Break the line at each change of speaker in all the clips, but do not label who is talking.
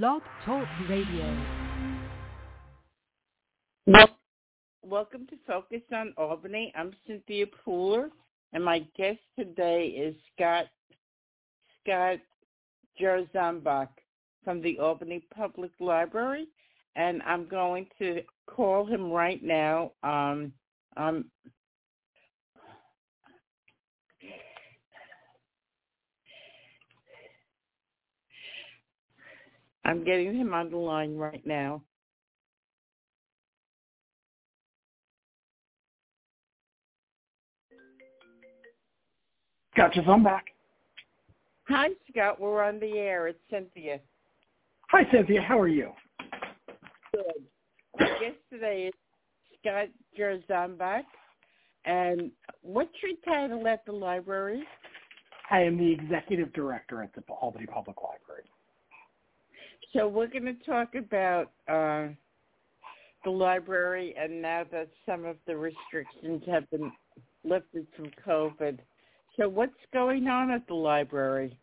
Blog Talk Radio.
Well, welcome to Focus on Albany. I'm Cynthia Pooler, and my guest today is Scott Scott Jarzombek from the Albany Public Library, and I'm going to call him right now. Um, um, I'm getting him on the line right now.
Gotcha. I'm back.
Hi, Scott. We're on the air. It's Cynthia.
Hi, Cynthia. How are you?
Good. My guest today is Scott Jarzombek. And what's your title at the library?
I am the executive director at the Albany Public Library.
So we're going to talk about uh, the library, and now that some of the restrictions have been lifted from COVID. So what's going on at the library?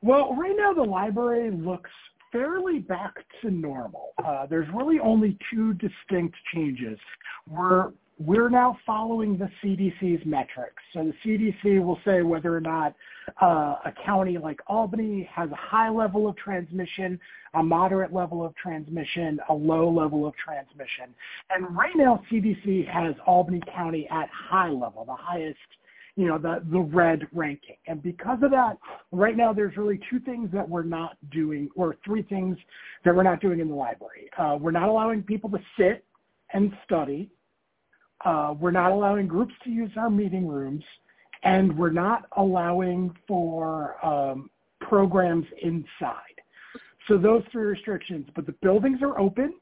Well, right now the library looks fairly back to normal. Uh, there's really only two distinct changes. We're we're now following the CDC's metrics. So the CDC will say whether or not uh, a county like Albany has a high level of transmission, a moderate level of transmission, a low level of transmission. And right now CDC has Albany County at high level, the highest you know, the, the red ranking. And because of that, right now there's really two things that we're not doing, or three things that we're not doing in the library. Uh, we're not allowing people to sit and study. Uh, we're not allowing groups to use our meeting rooms, and we're not allowing for um, programs inside. So those three restrictions, but the buildings are open.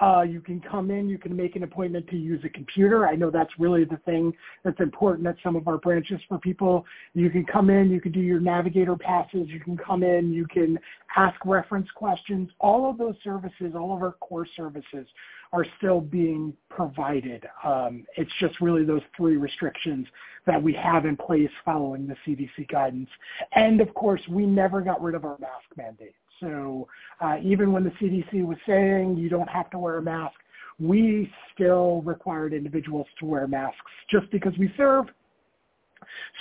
Uh, you can come in, you can make an appointment to use a computer. I know that's really the thing that's important at some of our branches for people. You can come in, you can do your navigator passes, you can come in, you can ask reference questions. All of those services, all of our core services are still being provided. Um, it's just really those three restrictions that we have in place following the CDC guidance. And of course, we never got rid of our mask mandate. So uh, even when the CDC was saying you don't have to wear a mask, we still required individuals to wear masks just because we serve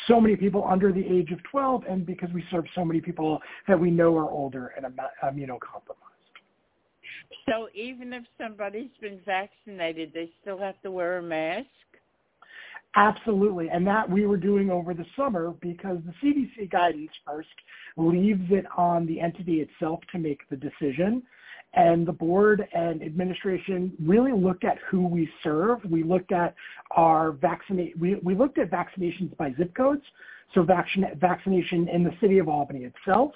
so many people under the age of 12 and because we serve so many people that we know are older and immunocompromised.
So even if somebody's been vaccinated, they still have to wear a mask?
Absolutely. And that we were doing over the summer because the CDC guidance first leaves it on the entity itself to make the decision. And the board and administration really looked at who we serve. We looked at our vaccinate. We, we looked at vaccinations by zip codes. So vaccine, vaccination in the city of Albany itself,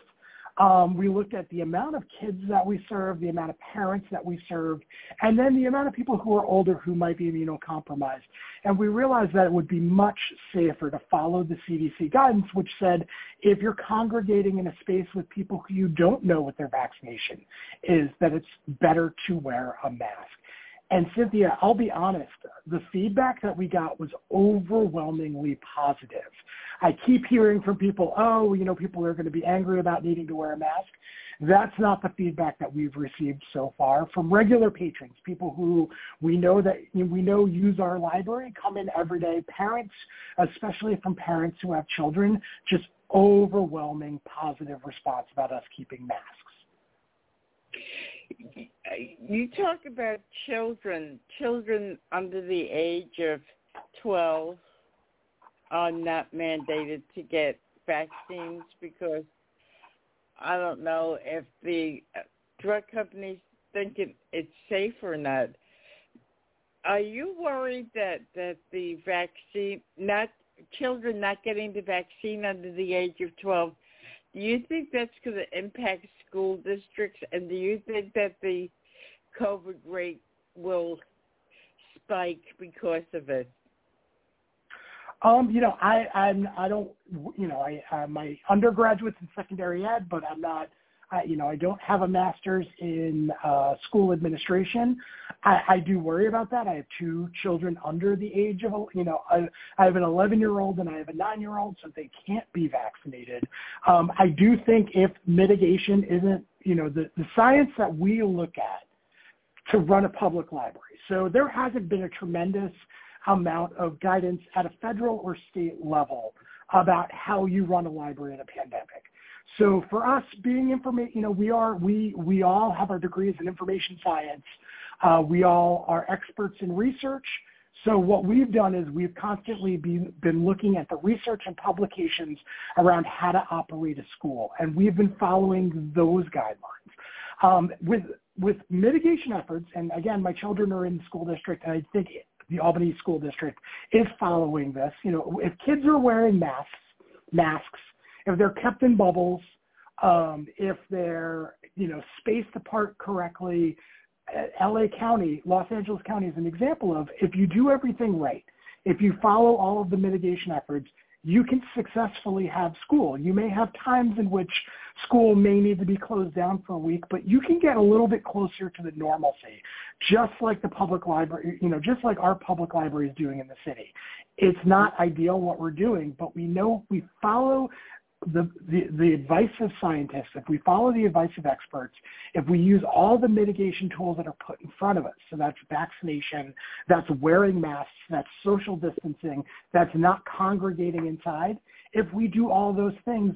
um, we looked at the amount of kids that we serve, the amount of parents that we serve, and then the amount of people who are older who might be immunocompromised. And we realized that it would be much safer to follow the CDC guidance, which said if you're congregating in a space with people who you don't know what their vaccination is, that it's better to wear a mask. And Cynthia, I'll be honest, the feedback that we got was overwhelmingly positive. I keep hearing from people, oh, you know, people are going to be angry about needing to wear a mask. That's not the feedback that we've received so far from regular patrons, people who we know that we know use our library, come in every day. Parents, especially from parents who have children, just overwhelming positive response about us keeping masks
you talk about children, children under the age of 12 are not mandated to get vaccines because I don't know if the drug companies think it, it's safe or not. Are you worried that that the vaccine, not children not getting the vaccine under the age of 12, do you think that's going to impact school districts? And do you think that the COVID rate will spike because of it?
Um, you know, I I'm I don't you know I uh, my undergraduate's in secondary ed, but I'm not I, you know, I don't have a master's in uh, school administration. I, I do worry about that. I have two children under the age of, you know, I, I have an 11 year old and I have a nine year old, so they can't be vaccinated. Um, I do think if mitigation isn't, you know, the, the science that we look at to run a public library. So there hasn't been a tremendous amount of guidance at a federal or state level about how you run a library in a pandemic. So for us, being information, you know, we are we we all have our degrees in information science. Uh, we all are experts in research. So what we've done is we've constantly been, been looking at the research and publications around how to operate a school, and we've been following those guidelines. Um, with with mitigation efforts, and again, my children are in the school district, and I think the Albany School District is following this. You know, if kids are wearing masks, masks, if they're kept in bubbles, um, if they're you know spaced apart correctly, LA County, Los Angeles County is an example of if you do everything right, if you follow all of the mitigation efforts, you can successfully have school. You may have times in which school may need to be closed down for a week, but you can get a little bit closer to the normalcy, just like the public library, you know, just like our public library is doing in the city. It's not ideal what we're doing, but we know we follow the, the, the advice of scientists, if we follow the advice of experts, if we use all the mitigation tools that are put in front of us, so that's vaccination, that's wearing masks, that's social distancing, that's not congregating inside, if we do all those things,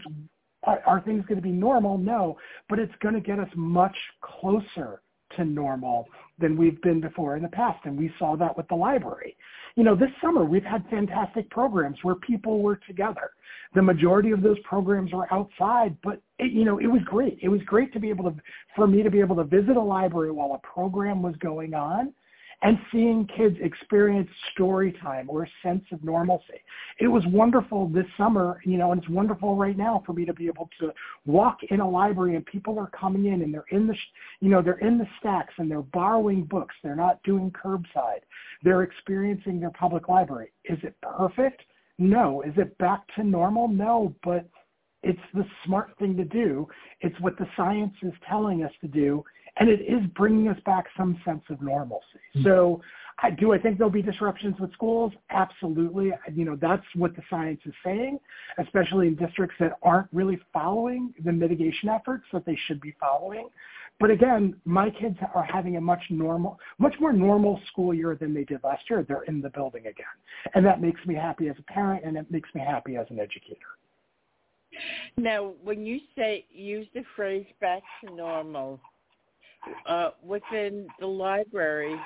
are, are things going to be normal? No, but it's going to get us much closer to normal than we've been before in the past. And we saw that with the library. You know, this summer we've had fantastic programs where people were together. The majority of those programs were outside, but it, you know, it was great. It was great to be able to, for me to be able to visit a library while a program was going on and seeing kids experience story time or a sense of normalcy. It was wonderful this summer, you know, and it's wonderful right now for me to be able to walk in a library and people are coming in and they're in the, you know, they're in the stacks and they're borrowing books. They're not doing curbside. They're experiencing their public library. Is it perfect? No. Is it back to normal? No, but it's the smart thing to do. It's what the science is telling us to do and it is bringing us back some sense of normalcy. Mm-hmm. So I do I think there'll be disruptions with schools? Absolutely. You know, that's what the science is saying, especially in districts that aren't really following the mitigation efforts that they should be following. But again, my kids are having a much normal, much more normal school year than they did last year. They're in the building again. And that makes me happy as a parent and it makes me happy as an educator.
Now, when you say use the phrase back to normal, uh, within the library,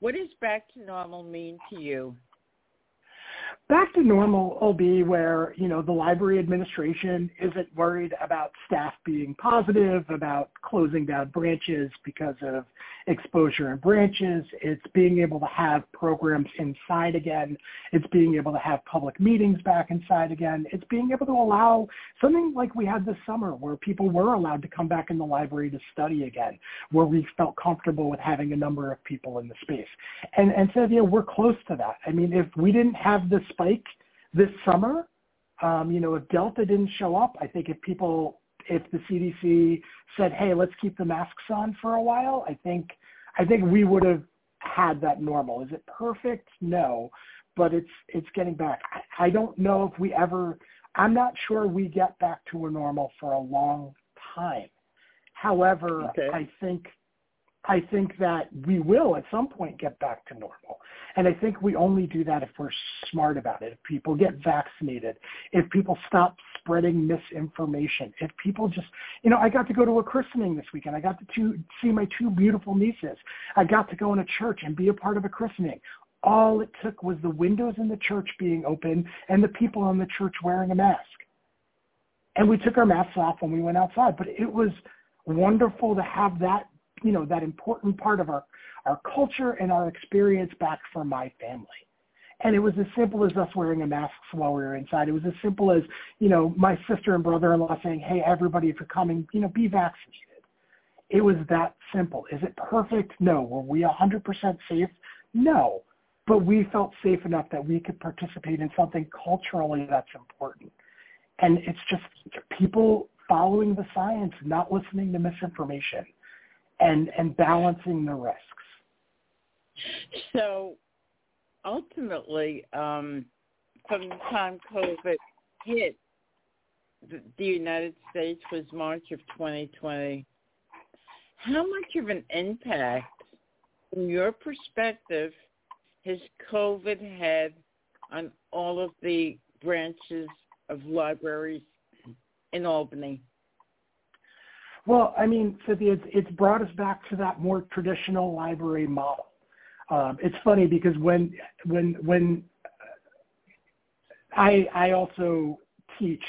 what does back to normal mean to you?
Back to normal will be where, you know, the library administration isn't worried about staff being positive, about closing down branches because of exposure in branches. It's being able to have programs inside again. It's being able to have public meetings back inside again. It's being able to allow something like we had this summer where people were allowed to come back in the library to study again, where we felt comfortable with having a number of people in the space. And, and so, you know, we're close to that. I mean, if we didn't have this spike this summer. Um, you know, if Delta didn't show up, I think if people, if the CDC said, "Hey, let's keep the masks on for a while," I think, I think we would have had that normal. Is it perfect? No, but it's it's getting back. I, I don't know if we ever. I'm not sure we get back to a normal for a long time. However, okay. I think I think that we will at some point get back to normal. And I think we only do that if we're smart about it. If people get vaccinated, if people stop spreading misinformation, if people just, you know, I got to go to a christening this weekend. I got to two, see my two beautiful nieces. I got to go in a church and be a part of a christening. All it took was the windows in the church being open and the people in the church wearing a mask. And we took our masks off when we went outside. But it was wonderful to have that you know, that important part of our, our culture and our experience back for my family. And it was as simple as us wearing a mask while we were inside. It was as simple as, you know, my sister and brother-in-law saying, hey, everybody, if you're coming, you know, be vaccinated. It was that simple. Is it perfect? No. Were we 100% safe? No. But we felt safe enough that we could participate in something culturally that's important. And it's just people following the science, not listening to misinformation, and and balancing the risks.
So ultimately, um, from the time COVID hit, the, United States was March of 2020. How much of an impact, from your perspective, has COVID had on all of the branches of libraries in Albany?
Well, I mean, Cynthia, it's, it's brought us back to that more traditional library model. Um, it's funny because when when when I I also teach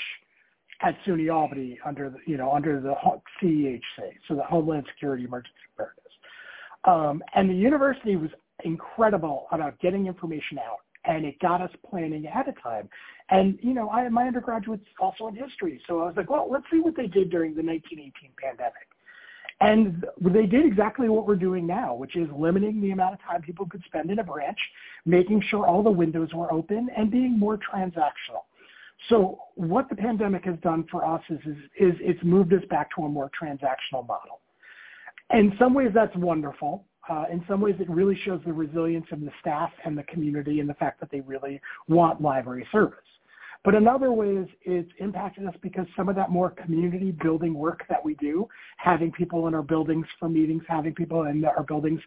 at SUNY Albany under the you know under the CEHC, so the Homeland Security Emergency Preparedness, um, and the university was incredible about getting information out and it got us planning ahead of time. And you know, I my undergraduate's also in history, so I was like, well, let's see what they did during the 1918 pandemic. And they did exactly what we're doing now, which is limiting the amount of time people could spend in a branch, making sure all the windows were open, and being more transactional. So what the pandemic has done for us is, is, is it's moved us back to a more transactional model. In some ways, that's wonderful uh, in some ways it really shows the resilience of the staff and the community and the fact that they really want library service. But in other ways, it's impacted us because some of that more community building work that we do, having people in our buildings for meetings, having people in our buildings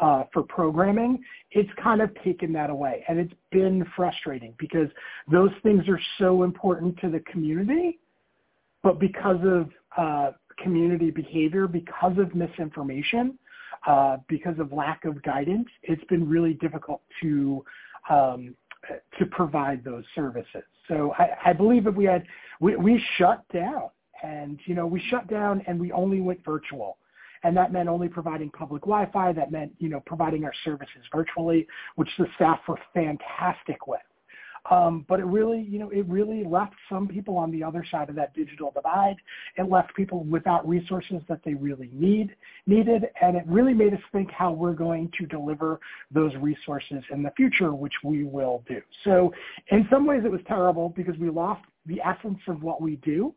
uh, for programming, it's kind of taken that away. And it's been frustrating because those things are so important to the community, but because of uh, community behavior, because of misinformation, uh, because of lack of guidance, it's been really difficult to um, to provide those services. So I, I believe if we had we, we shut down and you know we shut down and we only went virtual and that meant only providing public Wi-Fi. That meant, you know, providing our services virtually, which the staff were fantastic with. Um, but it really, you know, it really left some people on the other side of that digital divide. It left people without resources that they really need needed, and it really made us think how we're going to deliver those resources in the future, which we will do. So, in some ways, it was terrible because we lost the essence of what we do.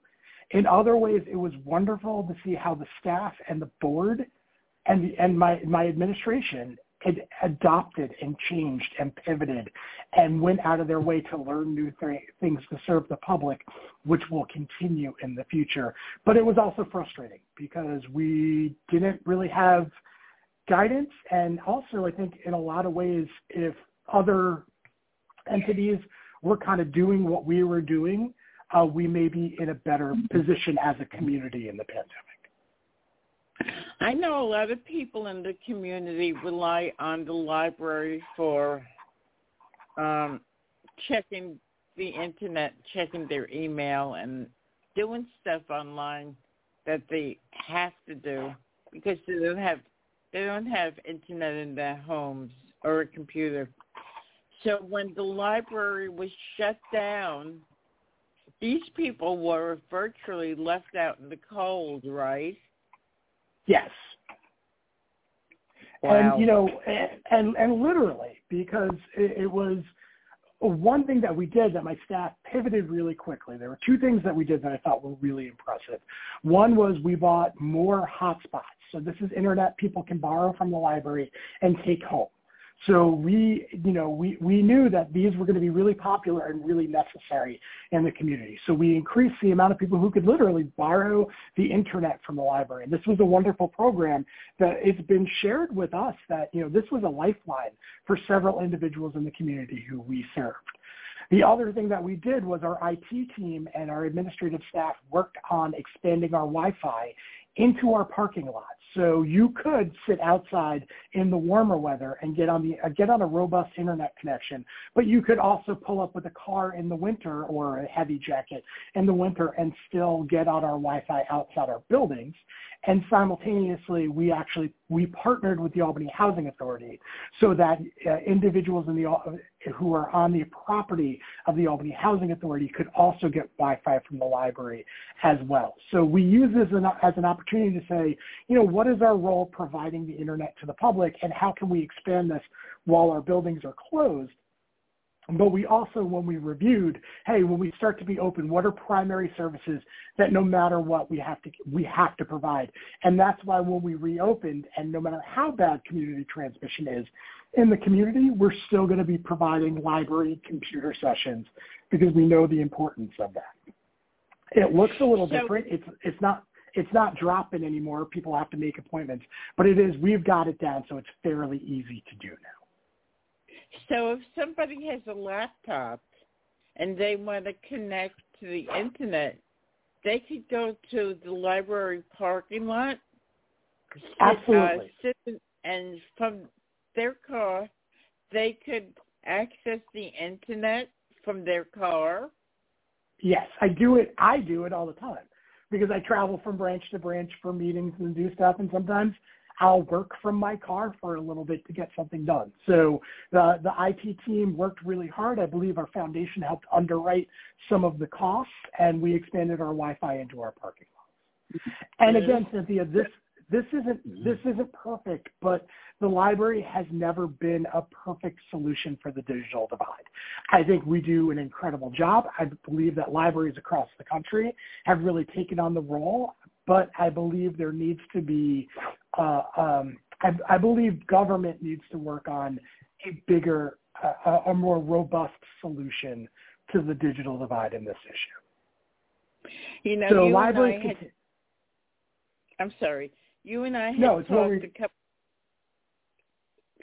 In other ways, it was wonderful to see how the staff and the board and the, and my my administration had adopted and changed and pivoted and went out of their way to learn new th- things to serve the public, which will continue in the future. But it was also frustrating because we didn't really have guidance. And also, I think in a lot of ways, if other entities were kind of doing what we were doing, uh, we may be in a better position as a community in the pandemic.
I know a lot of people in the community rely on the library for um, checking the internet, checking their email, and doing stuff online that they have to do because they don't have they don't have internet in their homes or a computer. So when the library was shut down, these people were virtually left out in the cold, right?
Yes. Wow. And you know, and and literally because it, it was one thing that we did that my staff pivoted really quickly. There were two things that we did that I thought were really impressive. One was we bought more hotspots. So this is internet people can borrow from the library and take home. So we, you know, we, we knew that these were going to be really popular and really necessary in the community. So we increased the amount of people who could literally borrow the internet from the library. And this was a wonderful program that it's been shared with us that, you know, this was a lifeline for several individuals in the community who we served. The other thing that we did was our IT team and our administrative staff worked on expanding our Wi-Fi into our parking lot. So you could sit outside in the warmer weather and get on the uh, get on a robust internet connection, but you could also pull up with a car in the winter or a heavy jacket in the winter and still get on our Wi-Fi outside our buildings. And simultaneously, we actually we partnered with the Albany Housing Authority so that uh, individuals in the uh, who are on the property of the Albany Housing Authority could also get Wi-Fi from the library as well. So we use this as an, as an opportunity to say, you know, what is our role providing the internet to the public, and how can we expand this while our buildings are closed? But we also, when we reviewed, hey, when we start to be open, what are primary services that no matter what we have to we have to provide? And that's why when we reopened, and no matter how bad community transmission is in the community, we're still going to be providing library computer sessions because we know the importance of that. It looks a little so, different. It's it's not it's not dropping anymore. People have to make appointments, but it is. We've got it down, so it's fairly easy to do now.
So if somebody has a laptop and they want to connect to the internet, they could go to the library parking lot.
Absolutely.
Uh, and from their car, they could access the internet from their car.
Yes, I do it. I do it all the time because I travel from branch to branch for meetings and do stuff, and sometimes I'll work from my car for a little bit to get something done. So the the IT team worked really hard. I believe our foundation helped underwrite some of the costs, and we expanded our Wi-Fi into our parking lots. And again, Cynthia, this this isn't mm-hmm. this isn't perfect, but the library has never been a perfect solution for the digital divide. I think we do an incredible job. I believe that libraries across the country have really taken on the role but I believe there needs to be, uh, um, I, I, believe government needs to work on a bigger, uh, a more robust solution to the digital divide in this issue.
You know, so you libraries. And I had, I'm sorry. You and I had no, talked a couple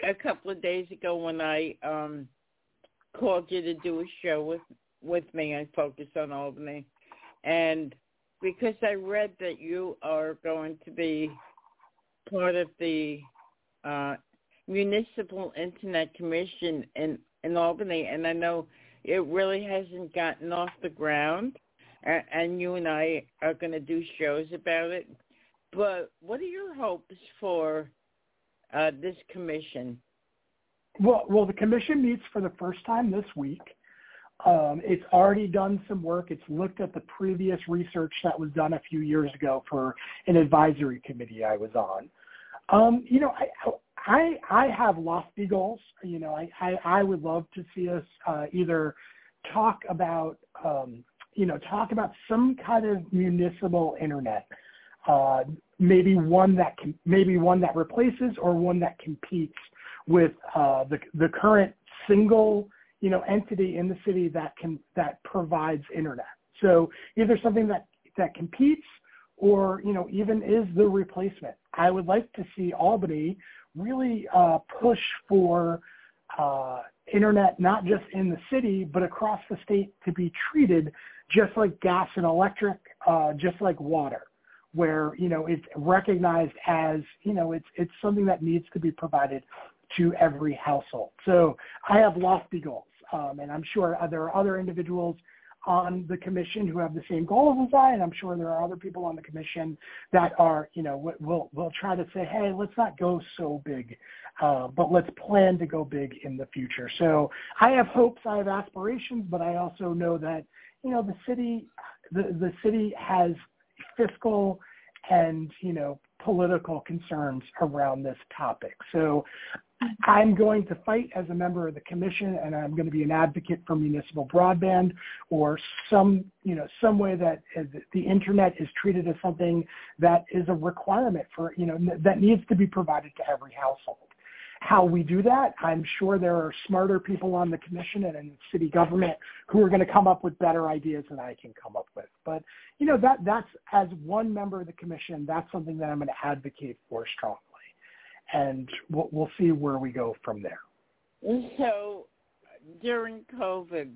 a couple of days ago when I um called you to do a show with with me and focus on Albany, and because I read that you are going to be part of the uh, Municipal Internet Commission in, in Albany, and I know it really hasn't gotten off the ground, and, you and I are going to do shows about it. But what are your hopes for uh, this commission?
Well, well, the commission meets for the first time this week. Um, it's already done some work. It's looked at the previous research that was done a few years ago for an advisory committee I was on. Um, you know, I, I I have lofty goals. You know, I I, I would love to see us uh, either talk about um, you know talk about some kind of municipal internet, uh, maybe one that can maybe one that replaces or one that competes with uh, the the current single you know, entity in the city that can that provides internet. So either something that that competes or you know even is the replacement. I would like to see Albany really uh, push for uh, internet not just in the city but across the state to be treated just like gas and electric, uh, just like water, where you know it's recognized as you know it's it's something that needs to be provided to every household. So I have lofty goals. Um, and I'm sure there are other individuals on the commission who have the same goals as I, and I'm sure there are other people on the commission that are, you know, will will try to say, hey, let's not go so big, uh, but let's plan to go big in the future. So I have hopes, I have aspirations, but I also know that, you know, the city, the the city has fiscal and you know political concerns around this topic. So I'm going to fight as a member of the commission and I'm going to be an advocate for municipal broadband or some, you know, some way that uh, the internet is treated as something that is a requirement for, you know, that needs to be provided to every household. How we do that, I'm sure there are smarter people on the commission and in city government who are going to come up with better ideas than I can come up with. But, you know, that that's as one member of the commission, that's something that I'm going to advocate for strongly and we'll, we'll see where we go from there.
So during COVID,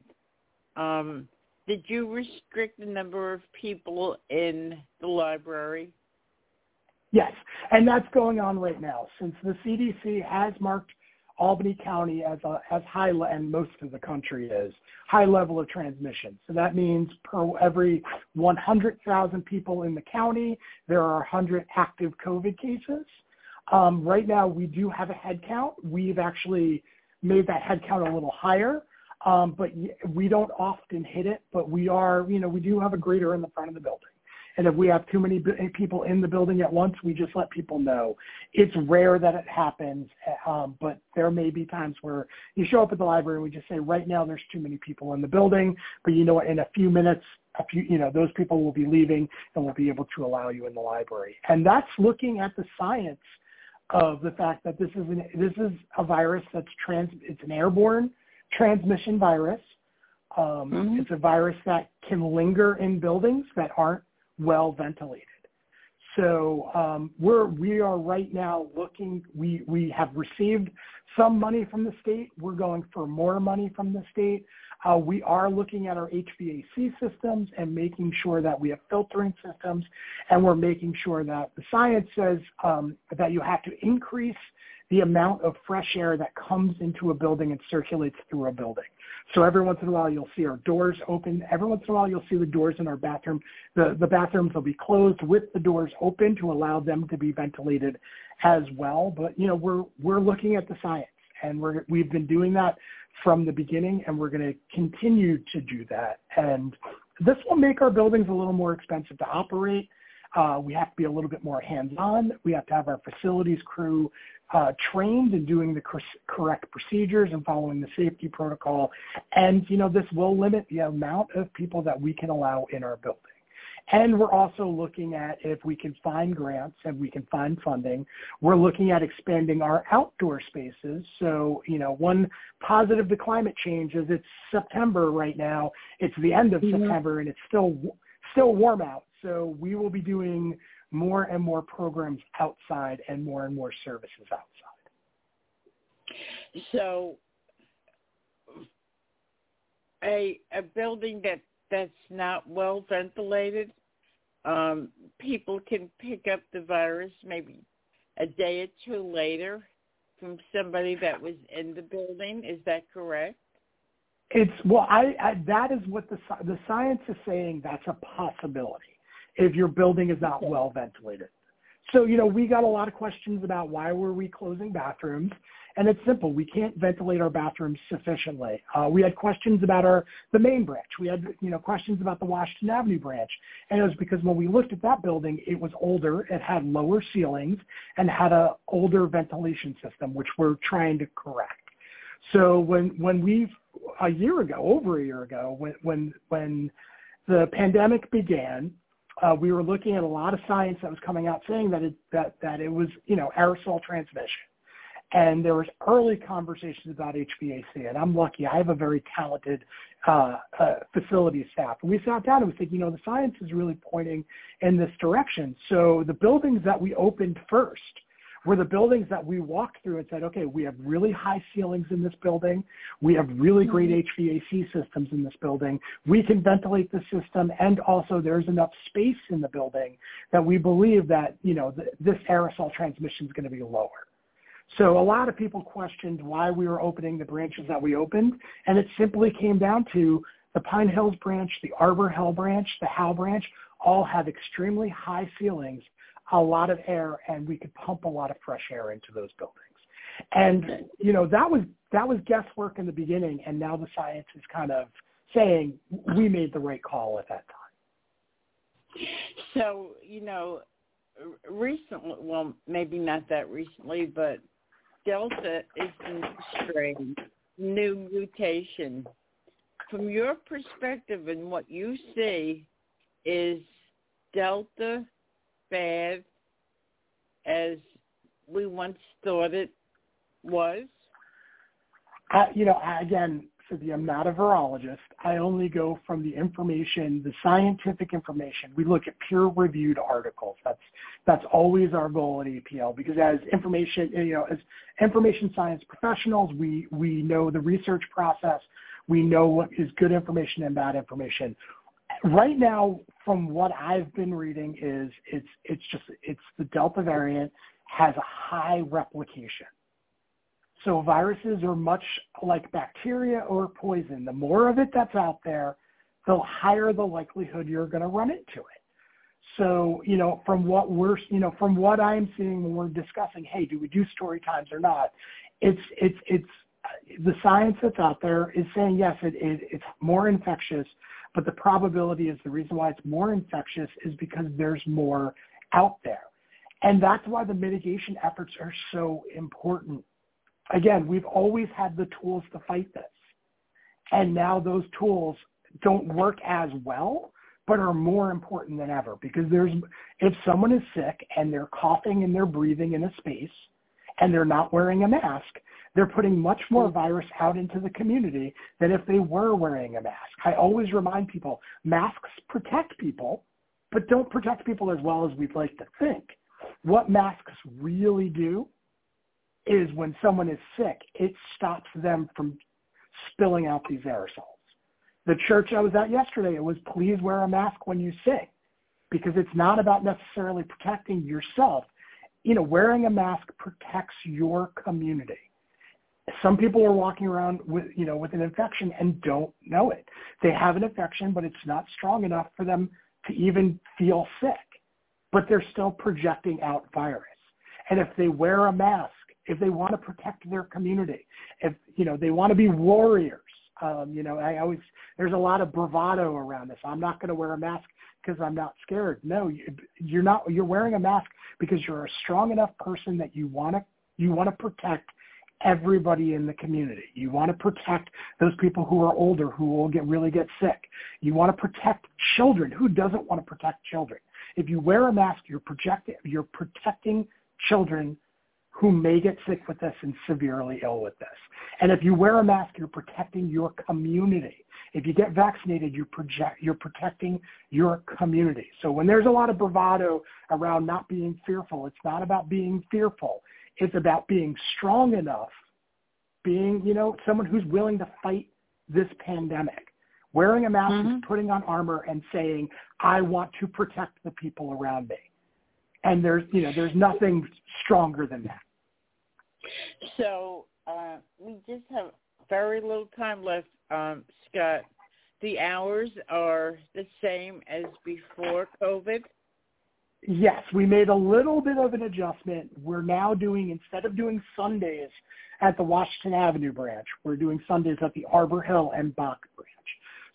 um, did you restrict the number of people in the library?
Yes, and that's going on right now. Since the CDC has marked Albany County as a as high and most of the country is high level of transmission. So that means per every 100,000 people in the county, there are 100 active COVID cases. Um, right now, we do have a headcount. We've actually made that headcount a little higher, um, but we don't often hit it. But we are, you know, we do have a greeter in the front of the building, And if we have too many people in the building at once, we just let people know. It's rare that it happens, um, but there may be times where you show up at the library and we just say, right now there's too many people in the building, but you know what, in a few minutes, a few, you know, those people will be leaving and we'll be able to allow you in the library. And that's looking at the science of the fact that this is an, this is a virus that's trans, it's an airborne transmission virus. Um, mm-hmm. It's a virus that can linger in buildings that aren't well ventilated. So um, we're we are right now looking. We we have received some money from the state. We're going for more money from the state. Uh, we are looking at our HVAC systems and making sure that we have filtering systems, and we're making sure that the science says um, that you have to increase the amount of fresh air that comes into a building and circulates through a building. So every once in a while you'll see our doors open. Every once in a while you'll see the doors in our bathroom. The, the bathrooms will be closed with the doors open to allow them to be ventilated as well. But, you know, we're, we're looking at the science and we're, we've been doing that from the beginning and we're going to continue to do that. And this will make our buildings a little more expensive to operate. Uh, we have to be a little bit more hands-on. We have to have our facilities crew uh, trained in doing the cor- correct procedures and following the safety protocol. And, you know, this will limit the amount of people that we can allow in our building. And we're also looking at if we can find grants and we can find funding. We're looking at expanding our outdoor spaces. So, you know, one positive to climate change is it's September right now. It's the end of mm-hmm. September and it's still still warm out. So we will be doing more and more programs outside and more and more services outside.
So a a building that that's not well ventilated, um, people can pick up the virus maybe a day or two later from somebody that was in the building. Is that correct?
It's well, I, I that is what the the science is saying. That's a possibility if your building is not well ventilated. So, you know, we got a lot of questions about why were we closing bathrooms, and it's simple. We can't ventilate our bathrooms sufficiently. Uh, we had questions about our the main branch. We had, you know, questions about the Washington Avenue branch, and it was because when we looked at that building, it was older, it had lower ceilings, and had an older ventilation system, which we're trying to correct. So when when we a year ago, over a year ago, when when when the pandemic began, uh, we were looking at a lot of science that was coming out saying that it, that, that it was, you know, aerosol transmission. And there was early conversations about HVAC, and I'm lucky. I have a very talented uh, uh, facility staff. And we sat down and we said, you know, the science is really pointing in this direction. So the buildings that we opened first were the buildings that we walked through and said, okay, we have really high ceilings in this building. We have really great mm-hmm. HVAC systems in this building. We can ventilate the system and also there's enough space in the building that we believe that, you know, th- this aerosol transmission is going to be lower. So a lot of people questioned why we were opening the branches that we opened, and it simply came down to the Pine Hills branch, the Arbor Hill branch, the Howe branch, all have extremely high ceilings a lot of air and we could pump a lot of fresh air into those buildings. And you know that was that was guesswork in the beginning, and now the science is kind of saying we made the right call at that time.
So you know, recently, well, maybe not that recently, but Delta is a strain, new mutation. From your perspective and what you see, is Delta bad as we once thought it was?
Uh, you know, I, again, Cynthia, I'm not a virologist. I only go from the information, the scientific information. We look at peer-reviewed articles. That's that's always our goal at APL because as information, you know, as information science professionals, we we know the research process. We know what is good information and bad information right now, from what I've been reading, is it's it's just it's the Delta variant has a high replication. So viruses are much like bacteria or poison. The more of it that's out there, the higher the likelihood you're going to run into it. So, you know, from what we're, you know, from what I'm seeing when we're discussing, hey, do we do story times or not? It's, it's, it's, the science that's out there is saying yes, it, it, it's more infectious, But the probability is the reason why it's more infectious is because there's more out there. And that's why the mitigation efforts are so important. Again, we've always had the tools to fight this. And now those tools don't work as well, but are more important than ever because there's, if someone is sick and they're coughing and they're breathing in a space and they're not wearing a mask, they're putting much more virus out into the community than if they were wearing a mask. I always remind people, masks protect people, but don't protect people as well as we'd like to think. What masks really do is when someone is sick, it stops them from spilling out these aerosols. The church I was at yesterday, it was please wear a mask when you sing because it's not about necessarily protecting yourself. You know, wearing a mask protects your community. Some people are walking around with, you know, with an infection and don't know it. They have an infection, but it's not strong enough for them to even feel sick, but they're still projecting out virus. And if they wear a mask, if they want to protect their community, if, you know, they want to be warriors, um, you know, I always there's a lot of bravado around this. I'm not going to wear a mask because I'm not scared. No, you're not. You're wearing a mask because you're a strong enough person that you want to you want to protect everybody in the community. You want to protect those people who are older who will get really get sick. You want to protect children. Who doesn't want to protect children? If you wear a mask, you're projecting you're protecting children who may get sick with this and severely ill with this. And if you wear a mask, you're protecting your community. If you get vaccinated, you're, project, you're protecting your community. So when there's a lot of bravado around not being fearful, it's not about being fearful. It's about being strong enough, being, you know, someone who's willing to fight this pandemic. Wearing a mask mm-hmm. is putting on armor and saying, I want to protect the people around me. And there's, you know, there's nothing stronger than that.
So uh, we just have very little time left, um, Scott. The hours are the same as before COVID.
Yes, we made a little bit of an adjustment. We're now doing instead of doing Sundays at the Washington Avenue branch, we're doing Sundays at the Arbor Hill and Bach branch.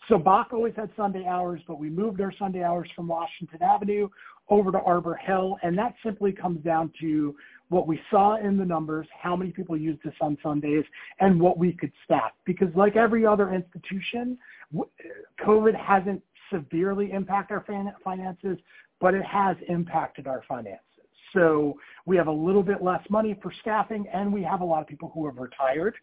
So Bach always had Sunday hours, but we moved our Sunday hours from Washington Avenue over to Arbor Hill, and that simply comes down to what we saw in the numbers, how many people used this on Sundays, and what we could staff. Because like every other institution, COVID hasn't severely impacted our finances, but it has impacted our finances. So we have a little bit less money for staffing, and we have a lot of people who have retired.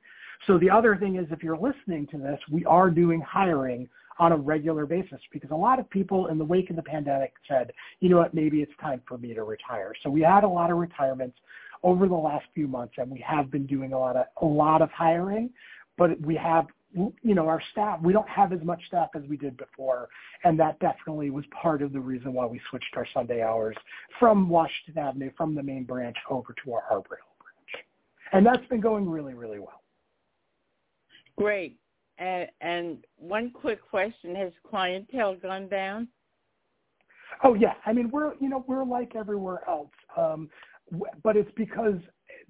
So the other thing is, if you're listening to this, we are doing hiring on a regular basis because a lot of people in the wake of the pandemic said, you know what, maybe it's time for me to retire. So we had a lot of retirements over the last few months and we have been doing a lot of a lot of hiring, but we have you know our staff we don't have as much staff as we did before and that definitely was part of the reason why we switched our sunday hours from washington avenue from the main branch over to our arbor hill branch. And that's been going really really well.
Great. And, and one quick question: Has clientele gone down?
Oh yeah, I mean we're you know we're like everywhere else, um, but it's because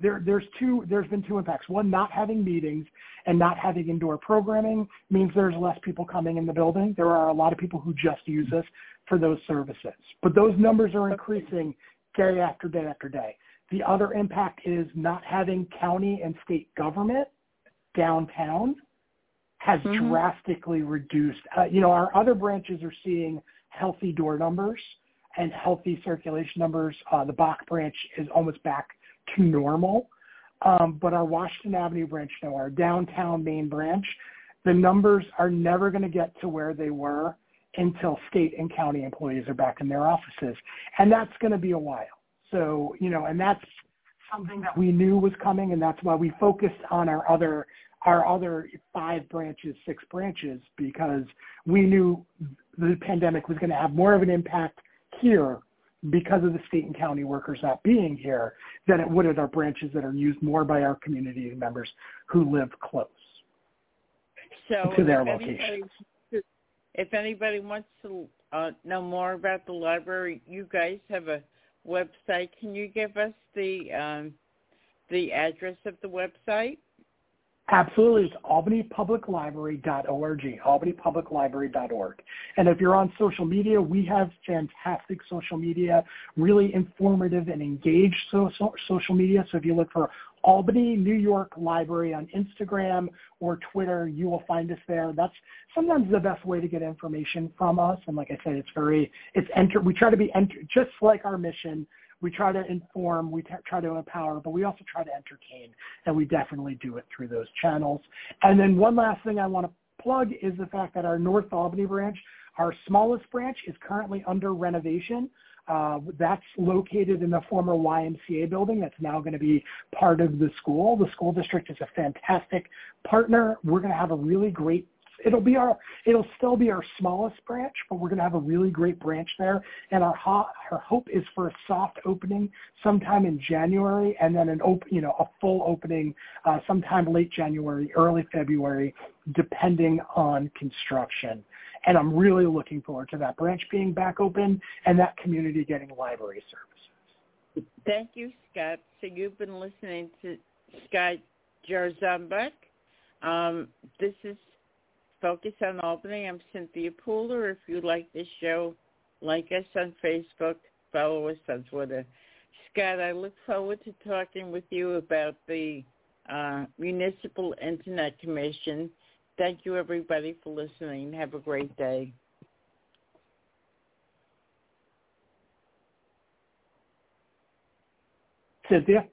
there there's two there's been two impacts. One, not having meetings and not having indoor programming means there's less people coming in the building. There are a lot of people who just use us for those services, but those numbers are increasing day after day after day. The other impact is not having county and state government downtown has mm-hmm. drastically reduced. Uh, you know, our other branches are seeing healthy door numbers and healthy circulation numbers. Uh, the Bach branch is almost back to normal. Um, but our Washington Avenue branch, no, our downtown main branch, the numbers are never going to get to where they were until state and county employees are back in their offices. And that's going to be a while. So, you know, and that's something that we knew was coming, and that's why we focused on our other our other five branches, six branches, because we knew the pandemic was going to have more of an impact here because of the state and county workers not being here than it would at our branches that are used more by our community members who live close
so
to their location.
Anybody, if anybody wants to uh, know more about the library, you guys have a website. Can you give us the um, the address of the website?
Absolutely. It's albanypubliclibrary.org, albanypubliclibrary.org. And if you're on social media, we have fantastic social media, really informative and engaged social, social media. So if you look for Albany New York Library on Instagram or Twitter, you will find us there. That's sometimes the best way to get information from us. And like I said, it's very, it's enter, we try to be enter, just like our mission, we try to inform, we t- try to empower, but we also try to entertain, and we definitely do it through those channels. And then one last thing I want to plug is the fact that our North Albany branch, our smallest branch, is currently under renovation. Uh, that's located in the former YMCA building that's now going to be part of the school. The school district is a fantastic partner. We're going to have a really great it'll be our it'll still be our smallest branch, but we're going to have a really great branch there. And our ho- our hope is for a soft opening sometime in January, and then an open you know a full opening uh, sometime late January, early February, depending on construction. And I'm really looking forward to that branch being back open and that community getting library services.
Thank you, Scott. So you've been listening to Scott Jarzombek. Um, this is Focus on Albany. I'm Cynthia Pooler. If you like this show, like us on Facebook, follow us on Twitter. Scott, I look forward to talking with you about the uh, Municipal Internet Commission. Thank you, everybody, for listening. Have a great day.
Cynthia?